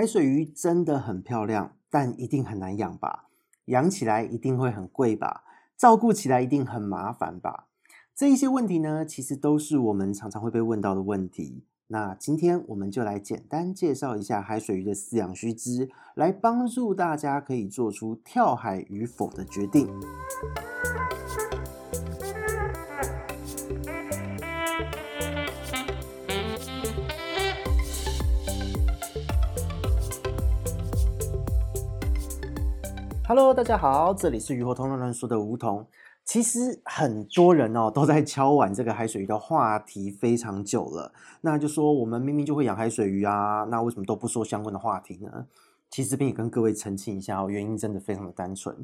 海水鱼真的很漂亮，但一定很难养吧？养起来一定会很贵吧？照顾起来一定很麻烦吧？这一些问题呢，其实都是我们常常会被问到的问题。那今天我们就来简单介绍一下海水鱼的饲养须知，来帮助大家可以做出跳海与否的决定。Hello，大家好，这里是鱼和通乱乱说的梧桐。其实很多人哦都在敲碗这个海水鱼的话题非常久了，那就说我们明明就会养海水鱼啊，那为什么都不说相关的话题呢？其实，并也跟各位澄清一下哦，原因真的非常的单纯，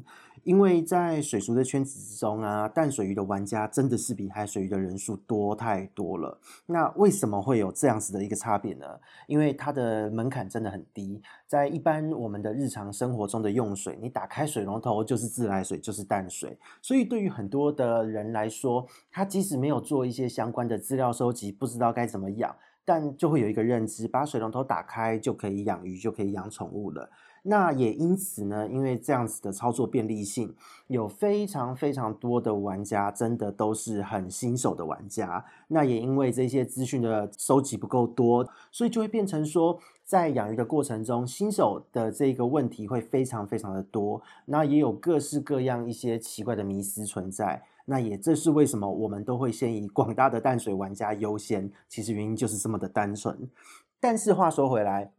因为在水族的圈子之中啊，淡水鱼的玩家真的是比海水鱼的人数多太多了。那为什么会有这样子的一个差别呢？因为它的门槛真的很低，在一般我们的日常生活中的用水，你打开水龙头就是自来水，就是淡水，所以对于很多的人来说，他即使没有做一些相关的资料收集，不知道该怎么养。但就会有一个认知，把水龙头打开就可以养鱼，就可以养宠物了。那也因此呢，因为这样子的操作便利性，有非常非常多的玩家真的都是很新手的玩家。那也因为这些资讯的收集不够多，所以就会变成说，在养鱼的过程中，新手的这个问题会非常非常的多。那也有各式各样一些奇怪的迷思存在。那也这是为什么我们都会先以广大的淡水玩家优先，其实原因就是这么的单纯。但是话说回来，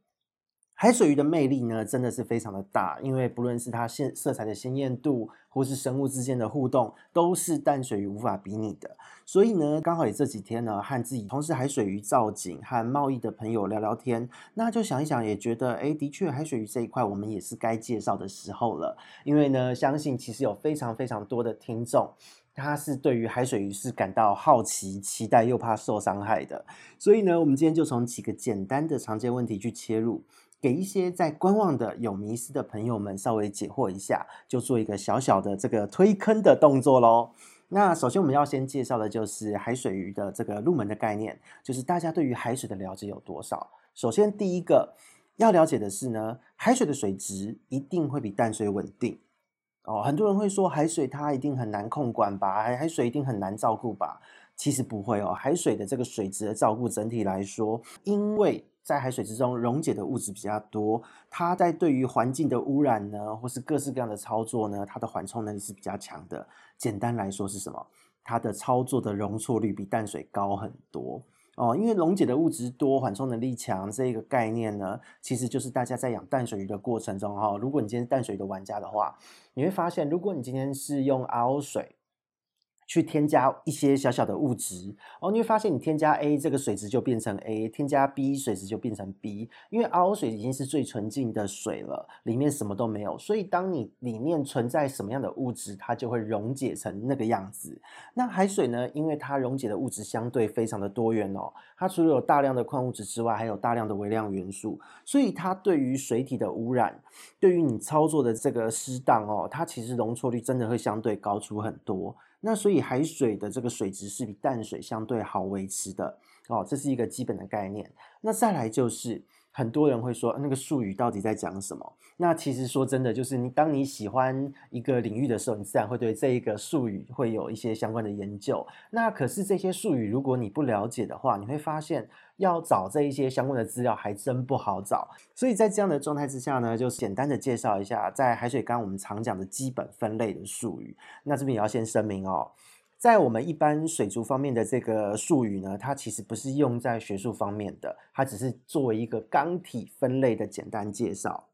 海水鱼的魅力呢，真的是非常的大，因为不论是它鲜色彩的鲜艳度，或是生物之间的互动，都是淡水鱼无法比拟的。所以呢，刚好也这几天呢，和自己从事海水鱼造景和贸易的朋友聊聊天，那就想一想，也觉得，哎，的确，海水鱼这一块我们也是该介绍的时候了。因为呢，相信其实有非常非常多的听众。他是对于海水鱼是感到好奇、期待又怕受伤害的，所以呢，我们今天就从几个简单的常见问题去切入，给一些在观望的有迷思的朋友们稍微解惑一下，就做一个小小的这个推坑的动作喽。那首先我们要先介绍的就是海水鱼的这个入门的概念，就是大家对于海水的了解有多少？首先第一个要了解的是呢，海水的水质一定会比淡水稳定。哦，很多人会说海水它一定很难控管吧？海海水一定很难照顾吧？其实不会哦，海水的这个水质的照顾整体来说，因为在海水之中溶解的物质比较多，它在对于环境的污染呢，或是各式各样的操作呢，它的缓冲能力是比较强的。简单来说是什么？它的操作的容错率比淡水高很多。哦，因为溶解的物质多，缓冲能力强，这一个概念呢，其实就是大家在养淡水鱼的过程中，哈，如果你今天是淡水鱼的玩家的话，你会发现，如果你今天是用 RO 水。去添加一些小小的物质哦，你会发现你添加 A 这个水质就变成 A，添加 B 水质就变成 B，因为 RO 水已经是最纯净的水了，里面什么都没有，所以当你里面存在什么样的物质，它就会溶解成那个样子。那海水呢？因为它溶解的物质相对非常的多元哦，它除了有大量的矿物质之外，还有大量的微量元素，所以它对于水体的污染，对于你操作的这个失当哦，它其实容错率真的会相对高出很多。那所以海水的这个水质是比淡水相对好维持的哦，这是一个基本的概念。那再来就是。很多人会说那个术语到底在讲什么？那其实说真的，就是你当你喜欢一个领域的时候，你自然会对这一个术语会有一些相关的研究。那可是这些术语如果你不了解的话，你会发现要找这一些相关的资料还真不好找。所以在这样的状态之下呢，就简单的介绍一下在海水缸我们常讲的基本分类的术语。那这边也要先声明哦。在我们一般水族方面的这个术语呢，它其实不是用在学术方面的，它只是作为一个缸体分类的简单介绍。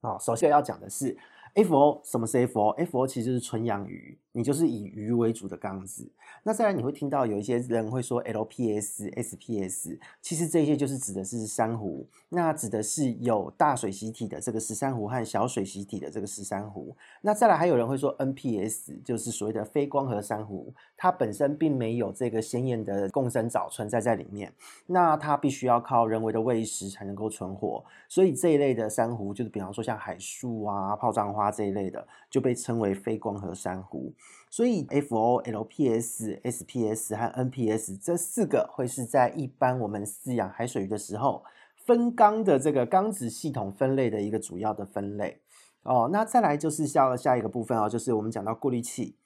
好，首先要讲的是。FO 什么是 FO？FO 其实就是纯养鱼，你就是以鱼为主的缸子。那再来你会听到有一些人会说 LPS、SPS，其实这些就是指的是珊瑚，那指的是有大水螅体的这个石珊瑚和小水螅体的这个石珊瑚。那再来还有人会说 NPS，就是所谓的非光合珊瑚，它本身并没有这个鲜艳的共生藻存在在里面，那它必须要靠人为的喂食才能够存活，所以这一类的珊瑚就是比方说像海树啊、炮仗花。这一类的就被称为非光合珊瑚，所以 FO、LPS、SPS 和 NPS 这四个会是在一般我们饲养海水鱼的时候分缸的这个缸子系统分类的一个主要的分类哦。那再来就是下下一个部分哦，就是我们讲到过滤器。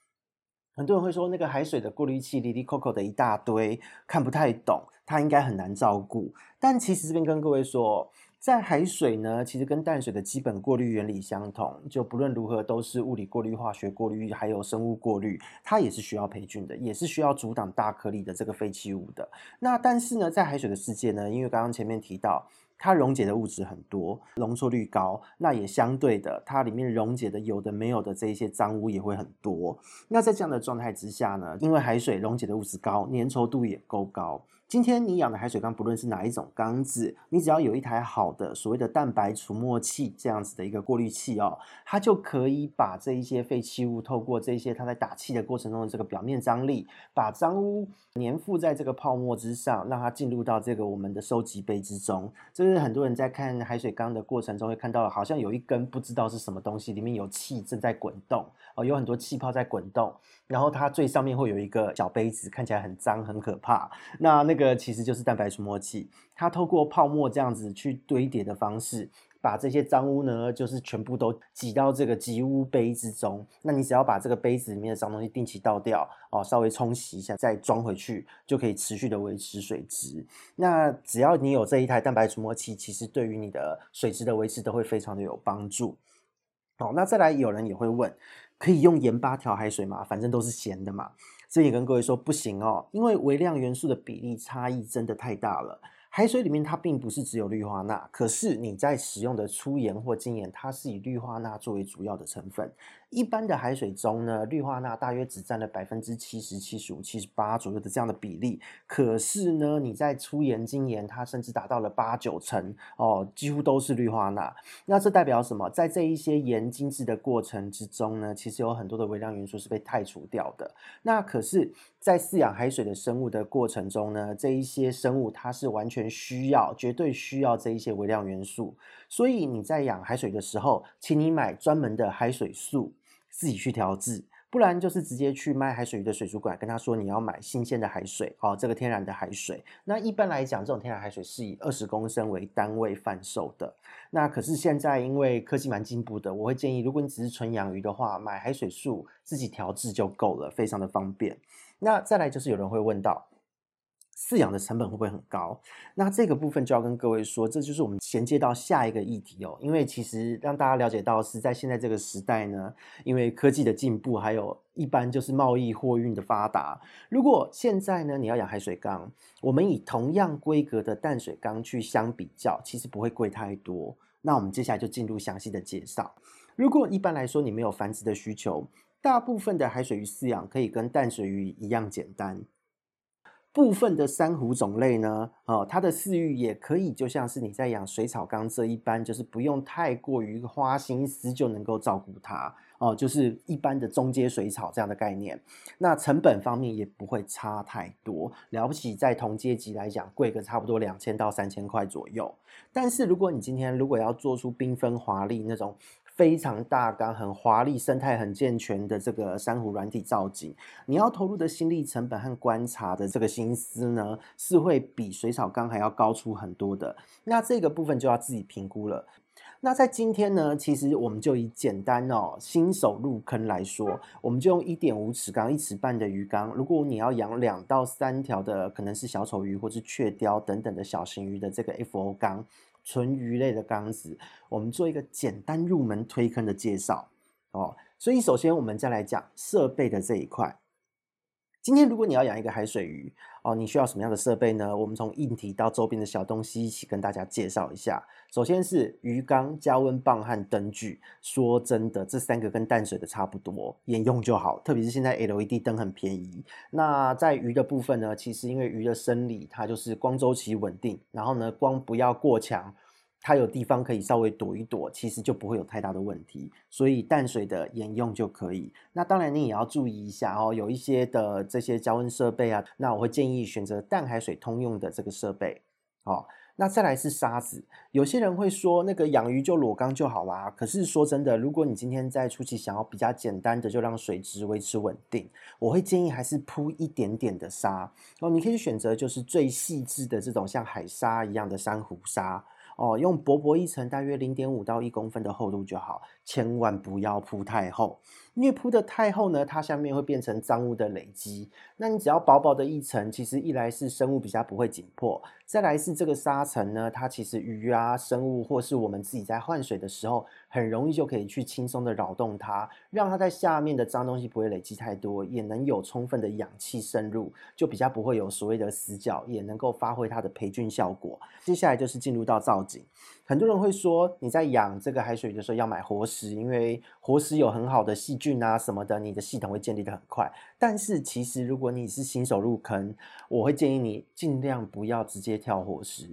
很多人会说那个海水的过滤器，哩哩扣扣的一大堆，看不太懂，它应该很难照顾。但其实这边跟各位说，在海水呢，其实跟淡水的基本过滤原理相同，就不论如何都是物理过滤、化学过滤，还有生物过滤，它也是需要培菌的，也是需要阻挡大颗粒的这个废弃物的。那但是呢，在海水的世界呢，因为刚刚前面提到。它溶解的物质很多，容错率高，那也相对的，它里面溶解的有的没有的这一些脏污也会很多。那在这样的状态之下呢，因为海水溶解的物质高，粘稠度也够高。今天你养的海水缸，不论是哪一种缸子，你只要有一台好的所谓的蛋白除墨器这样子的一个过滤器哦，它就可以把这一些废弃物透过这一些它在打气的过程中的这个表面张力，把脏污粘附在这个泡沫之上，让它进入到这个我们的收集杯之中。这是很多人在看海水缸的过程中会看到，好像有一根不知道是什么东西，里面有气正在滚动哦，有很多气泡在滚动，然后它最上面会有一个小杯子，看起来很脏很可怕。那那。这个其实就是蛋白除墨器，它透过泡沫这样子去堆叠的方式，把这些脏污呢，就是全部都挤到这个集污杯之中。那你只要把这个杯子里面的脏东西定期倒掉哦，稍微冲洗一下，再装回去，就可以持续的维持水质。那只要你有这一台蛋白除墨器，其实对于你的水质的维持都会非常的有帮助。好，那再来有人也会问，可以用盐巴调海水吗？反正都是咸的嘛。这也跟各位说不行哦，因为微量元素的比例差异真的太大了。海水里面它并不是只有氯化钠，可是你在使用的粗盐或精盐，它是以氯化钠作为主要的成分。一般的海水中呢，氯化钠大约只占了百分之七十、七十五、七十八左右的这样的比例。可是呢，你在粗盐、精盐，它甚至达到了八九成哦，几乎都是氯化钠。那这代表什么？在这一些盐精制的过程之中呢，其实有很多的微量元素是被汰除掉的。那可是，在饲养海水的生物的过程中呢，这一些生物它是完全需要、绝对需要这一些微量元素。所以你在养海水的时候，请你买专门的海水素，自己去调制，不然就是直接去卖海水鱼的水族馆，跟他说你要买新鲜的海水哦，这个天然的海水。那一般来讲，这种天然海水是以二十公升为单位贩售的。那可是现在因为科技蛮进步的，我会建议，如果你只是纯养鱼的话，买海水素自己调制就够了，非常的方便。那再来就是有人会问到，饲养的成本会不会很高？那这个部分就要跟各位说，这就是我们衔接到下一个议题哦。因为其实让大家了解到是在现在这个时代呢，因为科技的进步，还有一般就是贸易货运的发达。如果现在呢，你要养海水缸，我们以同样规格的淡水缸去相比较，其实不会贵太多。那我们接下来就进入详细的介绍。如果一般来说你没有繁殖的需求，大部分的海水鱼饲养可以跟淡水鱼一样简单。部分的珊瑚种类呢，哦，它的饲育也可以就像是你在养水草缸这一般，就是不用太过于花心思就能够照顾它哦，就是一般的中阶水草这样的概念。那成本方面也不会差太多，了不起在同阶级来讲，贵个差不多两千到三千块左右。但是如果你今天如果要做出缤纷华丽那种。非常大缸、很华丽、生态很健全的这个珊瑚软体造景，你要投入的心力成本和观察的这个心思呢，是会比水草缸还要高出很多的。那这个部分就要自己评估了。那在今天呢，其实我们就以简单哦新手入坑来说，我们就用一点五尺缸、一尺半的鱼缸。如果你要养两到三条的，可能是小丑鱼或是雀鯛等等的小型鱼的这个 FO 缸。纯鱼类的缸子，我们做一个简单入门推坑的介绍哦。所以首先我们再来讲设备的这一块。今天如果你要养一个海水鱼哦，你需要什么样的设备呢？我们从硬体到周边的小东西一起跟大家介绍一下。首先是鱼缸、加温棒和灯具。说真的，这三个跟淡水的差不多，沿用就好。特别是现在 LED 灯很便宜。那在鱼的部分呢，其实因为鱼的生理它就是光周期稳定，然后呢光不要过强。它有地方可以稍微躲一躲，其实就不会有太大的问题，所以淡水的沿用就可以。那当然你也要注意一下哦，有一些的这些加温设备啊，那我会建议选择淡海水通用的这个设备。哦，那再来是沙子，有些人会说那个养鱼就裸缸就好啦。可是说真的，如果你今天在初期想要比较简单的就让水质维持稳定，我会建议还是铺一点点的沙哦。你可以选择就是最细致的这种像海沙一样的珊瑚沙哦，用薄薄一层大约零点五到一公分的厚度就好，千万不要铺太厚。因为铺的太厚呢，它下面会变成脏污的累积。那你只要薄薄的一层，其实一来是生物比较不会紧迫，再来是这个沙层呢，它其实鱼啊、生物或是我们自己在换水的时候，很容易就可以去轻松的扰动它，让它在下面的脏东西不会累积太多，也能有充分的氧气渗入，就比较不会有所谓的死角，也能够发挥它的培菌效果。接下来就是进入到造景，很多人会说你在养这个海水鱼的时候要买活食，因为活食有很好的细菌。啊什么的，你的系统会建立的很快。但是其实如果你是新手入坑，我会建议你尽量不要直接跳活食，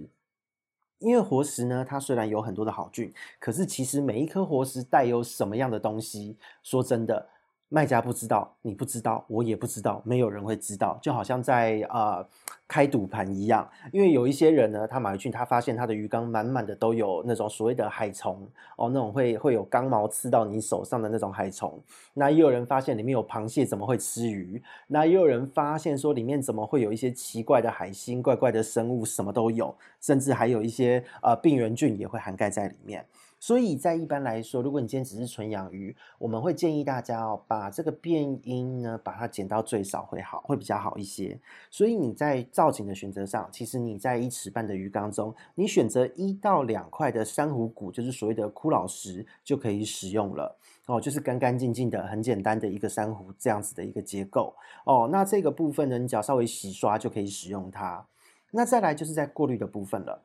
因为活食呢，它虽然有很多的好菌，可是其实每一颗活食带有什么样的东西，说真的。卖家不知道，你不知道，我也不知道，没有人会知道，就好像在呃开赌盘一样。因为有一些人呢，他买回去，他发现他的鱼缸满满的都有那种所谓的海虫哦，那种会会有钢毛刺到你手上的那种海虫。那也有人发现里面有螃蟹，怎么会吃鱼？那也有人发现说里面怎么会有一些奇怪的海星、怪怪的生物，什么都有，甚至还有一些呃病原菌也会涵盖在里面。所以在一般来说，如果你今天只是纯养鱼，我们会建议大家哦，把这个变音呢，把它减到最少会好，会比较好一些。所以你在造景的选择上，其实你在一尺半的鱼缸中，你选择一到两块的珊瑚骨，就是所谓的枯老石，就可以使用了哦，就是干干净净的、很简单的一个珊瑚这样子的一个结构哦。那这个部分呢，你只要稍微洗刷就可以使用它。那再来就是在过滤的部分了。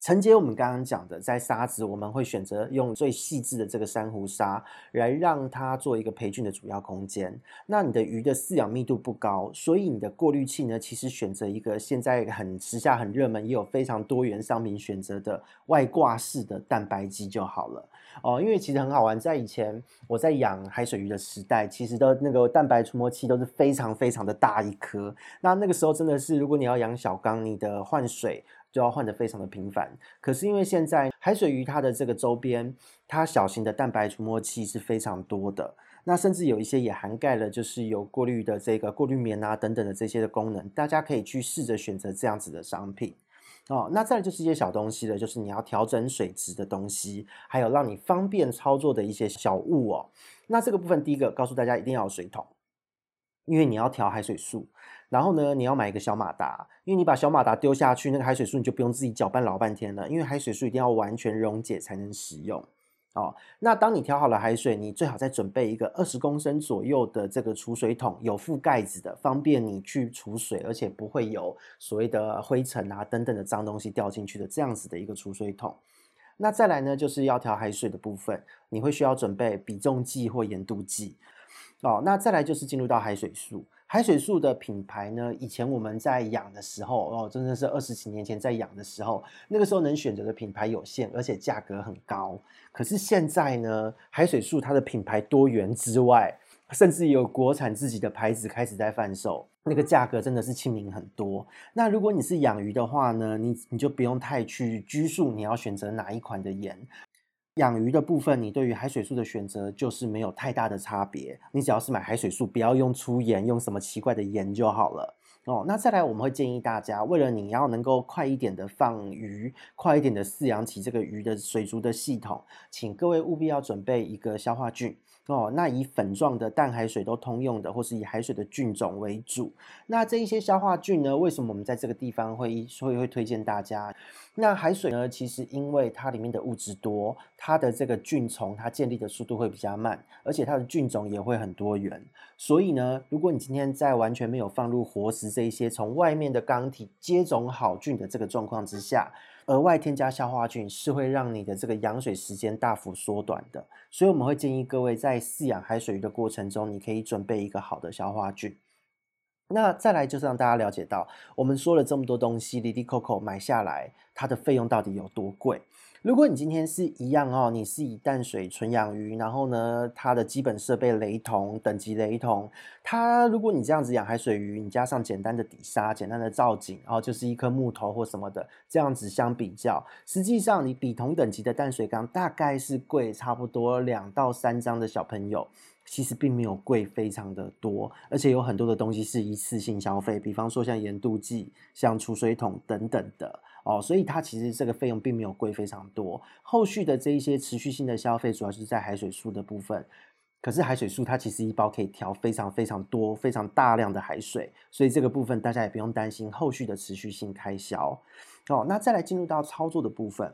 承接我们刚刚讲的，在沙子我们会选择用最细致的这个珊瑚沙来让它做一个培菌的主要空间。那你的鱼的饲养密度不高，所以你的过滤器呢，其实选择一个现在很时下很热门，也有非常多元商品选择的外挂式的蛋白机就好了哦。因为其实很好玩，在以前我在养海水鱼的时代，其实的那个蛋白除膜器都是非常非常的大一颗。那那个时候真的是，如果你要养小缸，你的换水。就要换得非常的频繁，可是因为现在海水鱼它的这个周边，它小型的蛋白除膜器是非常多的，那甚至有一些也涵盖了就是有过滤的这个过滤棉啊等等的这些的功能，大家可以去试着选择这样子的商品哦。那再来就是一些小东西了，就是你要调整水质的东西，还有让你方便操作的一些小物哦。那这个部分第一个告诉大家一定要有水桶，因为你要调海水素。然后呢，你要买一个小马达，因为你把小马达丢下去，那个海水素你就不用自己搅拌老半天了，因为海水素一定要完全溶解才能使用。哦，那当你调好了海水，你最好再准备一个二十公升左右的这个储水桶，有覆盖子的，方便你去储水，而且不会有所谓的灰尘啊等等的脏东西掉进去的这样子的一个储水桶。那再来呢，就是要调海水的部分，你会需要准备比重计或盐度计。哦，那再来就是进入到海水素。海水素的品牌呢，以前我们在养的时候，哦，真的是二十几年前在养的时候，那个时候能选择的品牌有限，而且价格很高。可是现在呢，海水素它的品牌多元之外，甚至有国产自己的牌子开始在贩售，那个价格真的是亲民很多。那如果你是养鱼的话呢，你你就不用太去拘束你要选择哪一款的盐。养鱼的部分，你对于海水素的选择就是没有太大的差别。你只要是买海水素，不要用粗盐，用什么奇怪的盐就好了哦。那再来，我们会建议大家，为了你要能够快一点的放鱼，快一点的饲养起这个鱼的水族的系统，请各位务必要准备一个消化菌。哦，那以粉状的淡海水都通用的，或是以海水的菌种为主。那这一些消化菌呢，为什么我们在这个地方会会会推荐大家？那海水呢，其实因为它里面的物质多，它的这个菌丛它建立的速度会比较慢，而且它的菌种也会很多元。所以呢，如果你今天在完全没有放入活食这一些从外面的缸体接种好菌的这个状况之下，额外添加消化菌是会让你的这个养水时间大幅缩短的，所以我们会建议各位在饲养海水鱼的过程中，你可以准备一个好的消化菌。那再来就是让大家了解到，我们说了这么多东西，滴滴 Coco 买下来，它的费用到底有多贵？如果你今天是一样哦，你是以淡水纯养鱼，然后呢，它的基本设备雷同，等级雷同，它如果你这样子养海水鱼，你加上简单的底沙、简单的造景，然后就是一颗木头或什么的，这样子相比较，实际上你比同等级的淡水缸大概是贵差不多两到三张的小朋友，其实并没有贵非常的多，而且有很多的东西是一次性消费，比方说像盐度计、像储水桶等等的。哦，所以它其实这个费用并没有贵非常多，后续的这一些持续性的消费主要是在海水素的部分。可是海水素它其实一包可以调非常非常多、非常大量的海水，所以这个部分大家也不用担心后续的持续性开销。哦，那再来进入到操作的部分。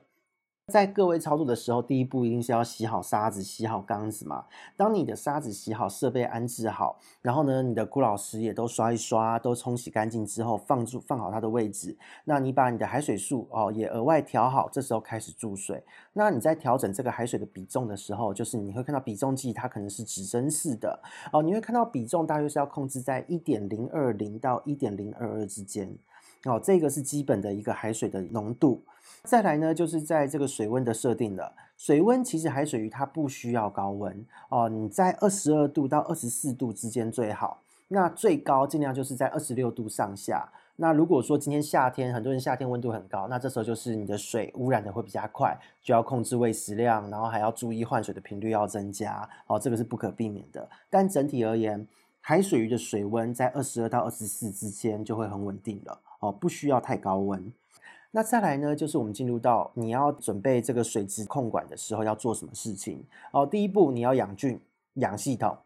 在各位操作的时候，第一步一定是要洗好沙子、洗好缸子嘛。当你的沙子洗好、设备安置好，然后呢，你的咕老师也都刷一刷、都冲洗干净之后，放住放好它的位置。那你把你的海水数哦也额外调好，这时候开始注水。那你在调整这个海水的比重的时候，就是你会看到比重计它可能是指针式的哦，你会看到比重大约是要控制在一点零二零到一点零二二之间哦，这个是基本的一个海水的浓度。再来呢，就是在这个水温的设定了。水温其实海水鱼它不需要高温哦，你在二十二度到二十四度之间最好。那最高尽量就是在二十六度上下。那如果说今天夏天，很多人夏天温度很高，那这时候就是你的水污染的会比较快，就要控制喂食量，然后还要注意换水的频率要增加哦，这个是不可避免的。但整体而言，海水鱼的水温在二十二到二十四之间就会很稳定了哦，不需要太高温。那再来呢，就是我们进入到你要准备这个水质控管的时候要做什么事情哦。第一步，你要养菌养系统，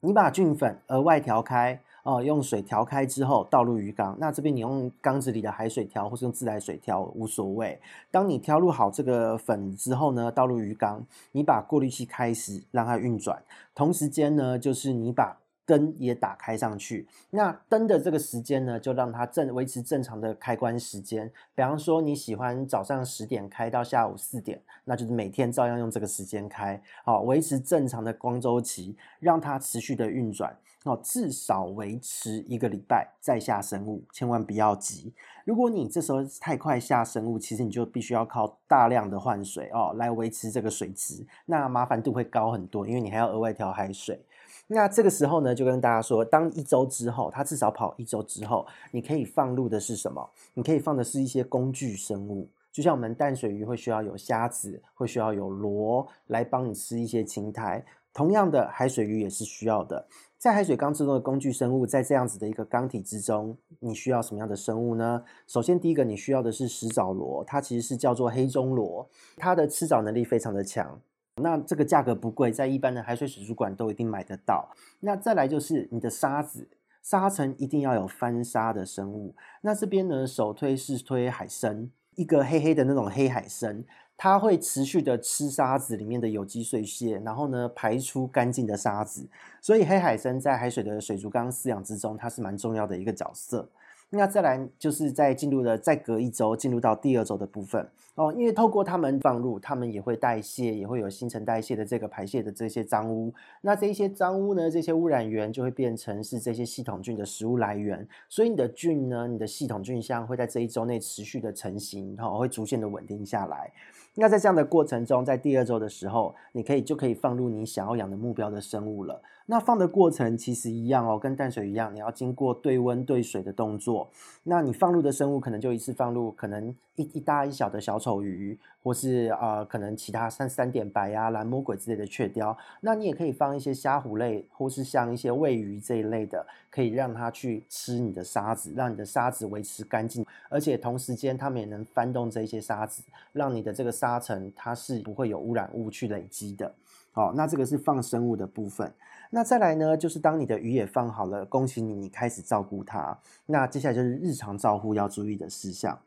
你把菌粉额外调开哦，用水调开之后倒入鱼缸。那这边你用缸子里的海水调，或是用自来水调无所谓。当你调入好这个粉之后呢，倒入鱼缸，你把过滤器开始让它运转，同时间呢，就是你把灯也打开上去，那灯的这个时间呢，就让它正维持正常的开关时间。比方说你喜欢早上十点开到下午四点，那就是每天照样用这个时间开，好，维持正常的光周期，让它持续的运转，哦，至少维持一个礼拜再下生物，千万不要急。如果你这时候太快下生物，其实你就必须要靠大量的换水哦来维持这个水质，那麻烦度会高很多，因为你还要额外调海水。那这个时候呢，就跟大家说，当一周之后，它至少跑一周之后，你可以放入的是什么？你可以放的是一些工具生物，就像我们淡水鱼会需要有虾子，会需要有螺来帮你吃一些青苔。同样的，海水鱼也是需要的。在海水缸之中的工具生物，在这样子的一个缸体之中，你需要什么样的生物呢？首先，第一个你需要的是石藻螺，它其实是叫做黑中螺，它的吃藻能力非常的强。那这个价格不贵，在一般的海水水族馆都一定买得到。那再来就是你的沙子，沙层一定要有翻沙的生物。那这边呢，首推是推海参，一个黑黑的那种黑海参，它会持续的吃沙子里面的有机碎屑，然后呢排出干净的沙子。所以黑海参在海水的水族缸饲养之中，它是蛮重要的一个角色。那再来就是在进入了再隔一周进入到第二周的部分哦，因为透过它们放入，它们也会代谢，也会有新陈代谢的这个排泄的这些脏污。那这些脏污呢，这些污染源就会变成是这些系统菌的食物来源。所以你的菌呢，你的系统菌相会在这一周内持续的成型，然后会逐渐的稳定下来。那在这样的过程中，在第二周的时候，你可以就可以放入你想要养的目标的生物了。那放的过程其实一样哦，跟淡水一样，你要经过对温对水的动作。那你放入的生物可能就一次放入，可能一一大一小的小丑鱼，或是呃可能其他三三点白呀、蓝魔鬼之类的雀雕。那你也可以放一些虾虎类，或是像一些喂鱼这一类的，可以让它去吃你的沙子，让你的沙子维持干净，而且同时间它们也能翻动这些沙子，让你的这个沙层它是不会有污染物去累积的。好，那这个是放生物的部分。那再来呢，就是当你的鱼也放好了，恭喜你，你开始照顾它。那接下来就是日常照护要注意的事项。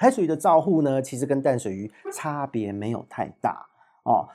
海水鱼的照护呢，其实跟淡水鱼差别没有太大哦。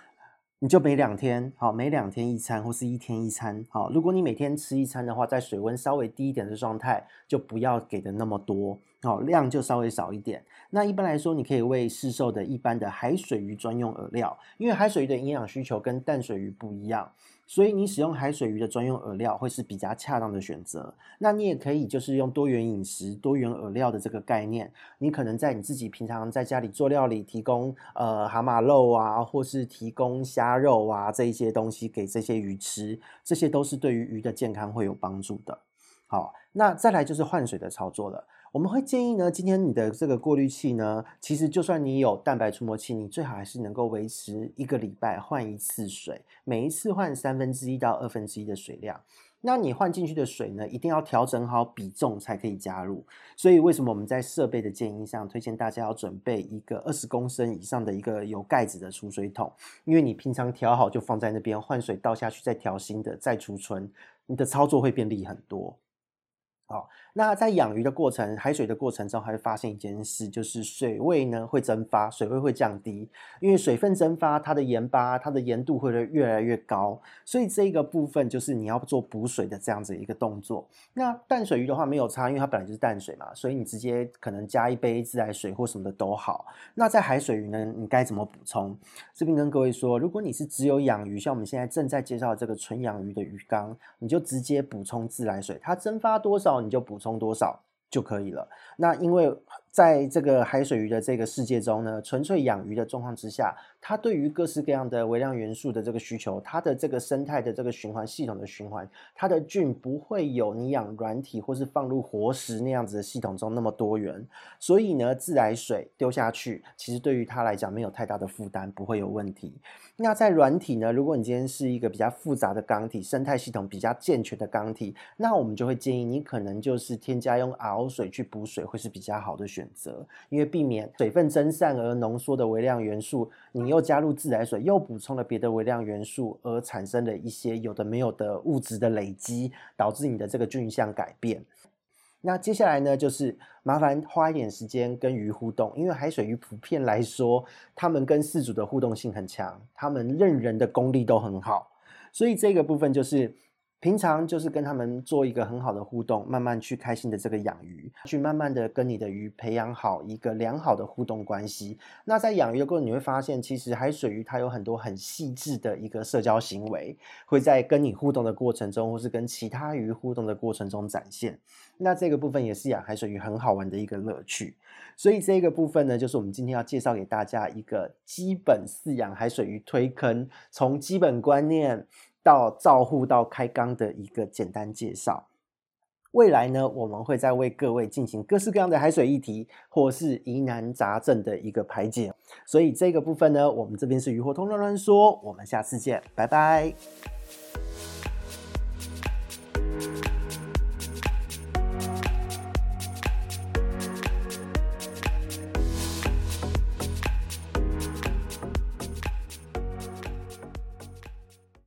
你就每两天，好，每两天一餐或是一天一餐，好。如果你每天吃一餐的话，在水温稍微低一点的状态，就不要给的那么多，好，量就稍微少一点。那一般来说，你可以喂市售的一般的海水鱼专用饵料，因为海水鱼的营养需求跟淡水鱼不一样。所以你使用海水鱼的专用饵料会是比较恰当的选择。那你也可以就是用多元饮食、多元饵料的这个概念，你可能在你自己平常在家里做料理，提供呃蛤蟆肉啊，或是提供虾肉啊这一些东西给这些鱼吃，这些都是对于鱼的健康会有帮助的。好，那再来就是换水的操作了。我们会建议呢，今天你的这个过滤器呢，其实就算你有蛋白除膜器，你最好还是能够维持一个礼拜换一次水，每一次换三分之一到二分之一的水量。那你换进去的水呢，一定要调整好比重才可以加入。所以为什么我们在设备的建议上，推荐大家要准备一个二十公升以上的一个有盖子的储水桶，因为你平常调好就放在那边，换水倒下去再调新的再储存，你的操作会便利很多。好，那在养鱼的过程，海水的过程中，还会发现一件事，就是水位呢会蒸发，水位会降低，因为水分蒸发，它的盐巴，它的盐度会越来越高，所以这个部分就是你要做补水的这样子一个动作。那淡水鱼的话没有差，因为它本来就是淡水嘛，所以你直接可能加一杯自来水或什么的都好。那在海水鱼呢，你该怎么补充？这边跟各位说，如果你是只有养鱼，像我们现在正在介绍的这个纯养鱼的鱼缸，你就直接补充自来水，它蒸发多少，你就补充多少就可以了。那因为在这个海水鱼的这个世界中呢，纯粹养鱼的状况之下，它对于各式各样的微量元素的这个需求，它的这个生态的这个循环系统的循环，它的菌不会有你养软体或是放入活食那样子的系统中那么多元。所以呢，自来水丢下去，其实对于它来讲没有太大的负担，不会有问题。那在软体呢，如果你今天是一个比较复杂的缸体，生态系统比较健全的缸体，那我们就会建议你可能就是添加用 RO 水去补水，会是比较好的选。选择，因为避免水分蒸散而浓缩的微量元素，你又加入自来水，又补充了别的微量元素，而产生了一些有的没有的物质的累积，导致你的这个菌相改变。那接下来呢，就是麻烦花一点时间跟鱼互动，因为海水鱼普遍来说，它们跟饲主的互动性很强，它们认人的功力都很好，所以这个部分就是。平常就是跟他们做一个很好的互动，慢慢去开心的这个养鱼，去慢慢的跟你的鱼培养好一个良好的互动关系。那在养鱼的过程，你会发现，其实海水鱼它有很多很细致的一个社交行为，会在跟你互动的过程中，或是跟其他鱼互动的过程中展现。那这个部分也是养海水鱼很好玩的一个乐趣。所以这个部分呢，就是我们今天要介绍给大家一个基本饲养海水鱼推坑，从基本观念。到照护到开缸的一个简单介绍。未来呢，我们会再为各位进行各式各样的海水议题，或是疑难杂症的一个排解。所以这个部分呢，我们这边是鱼活通乱乱说，我们下次见，拜拜。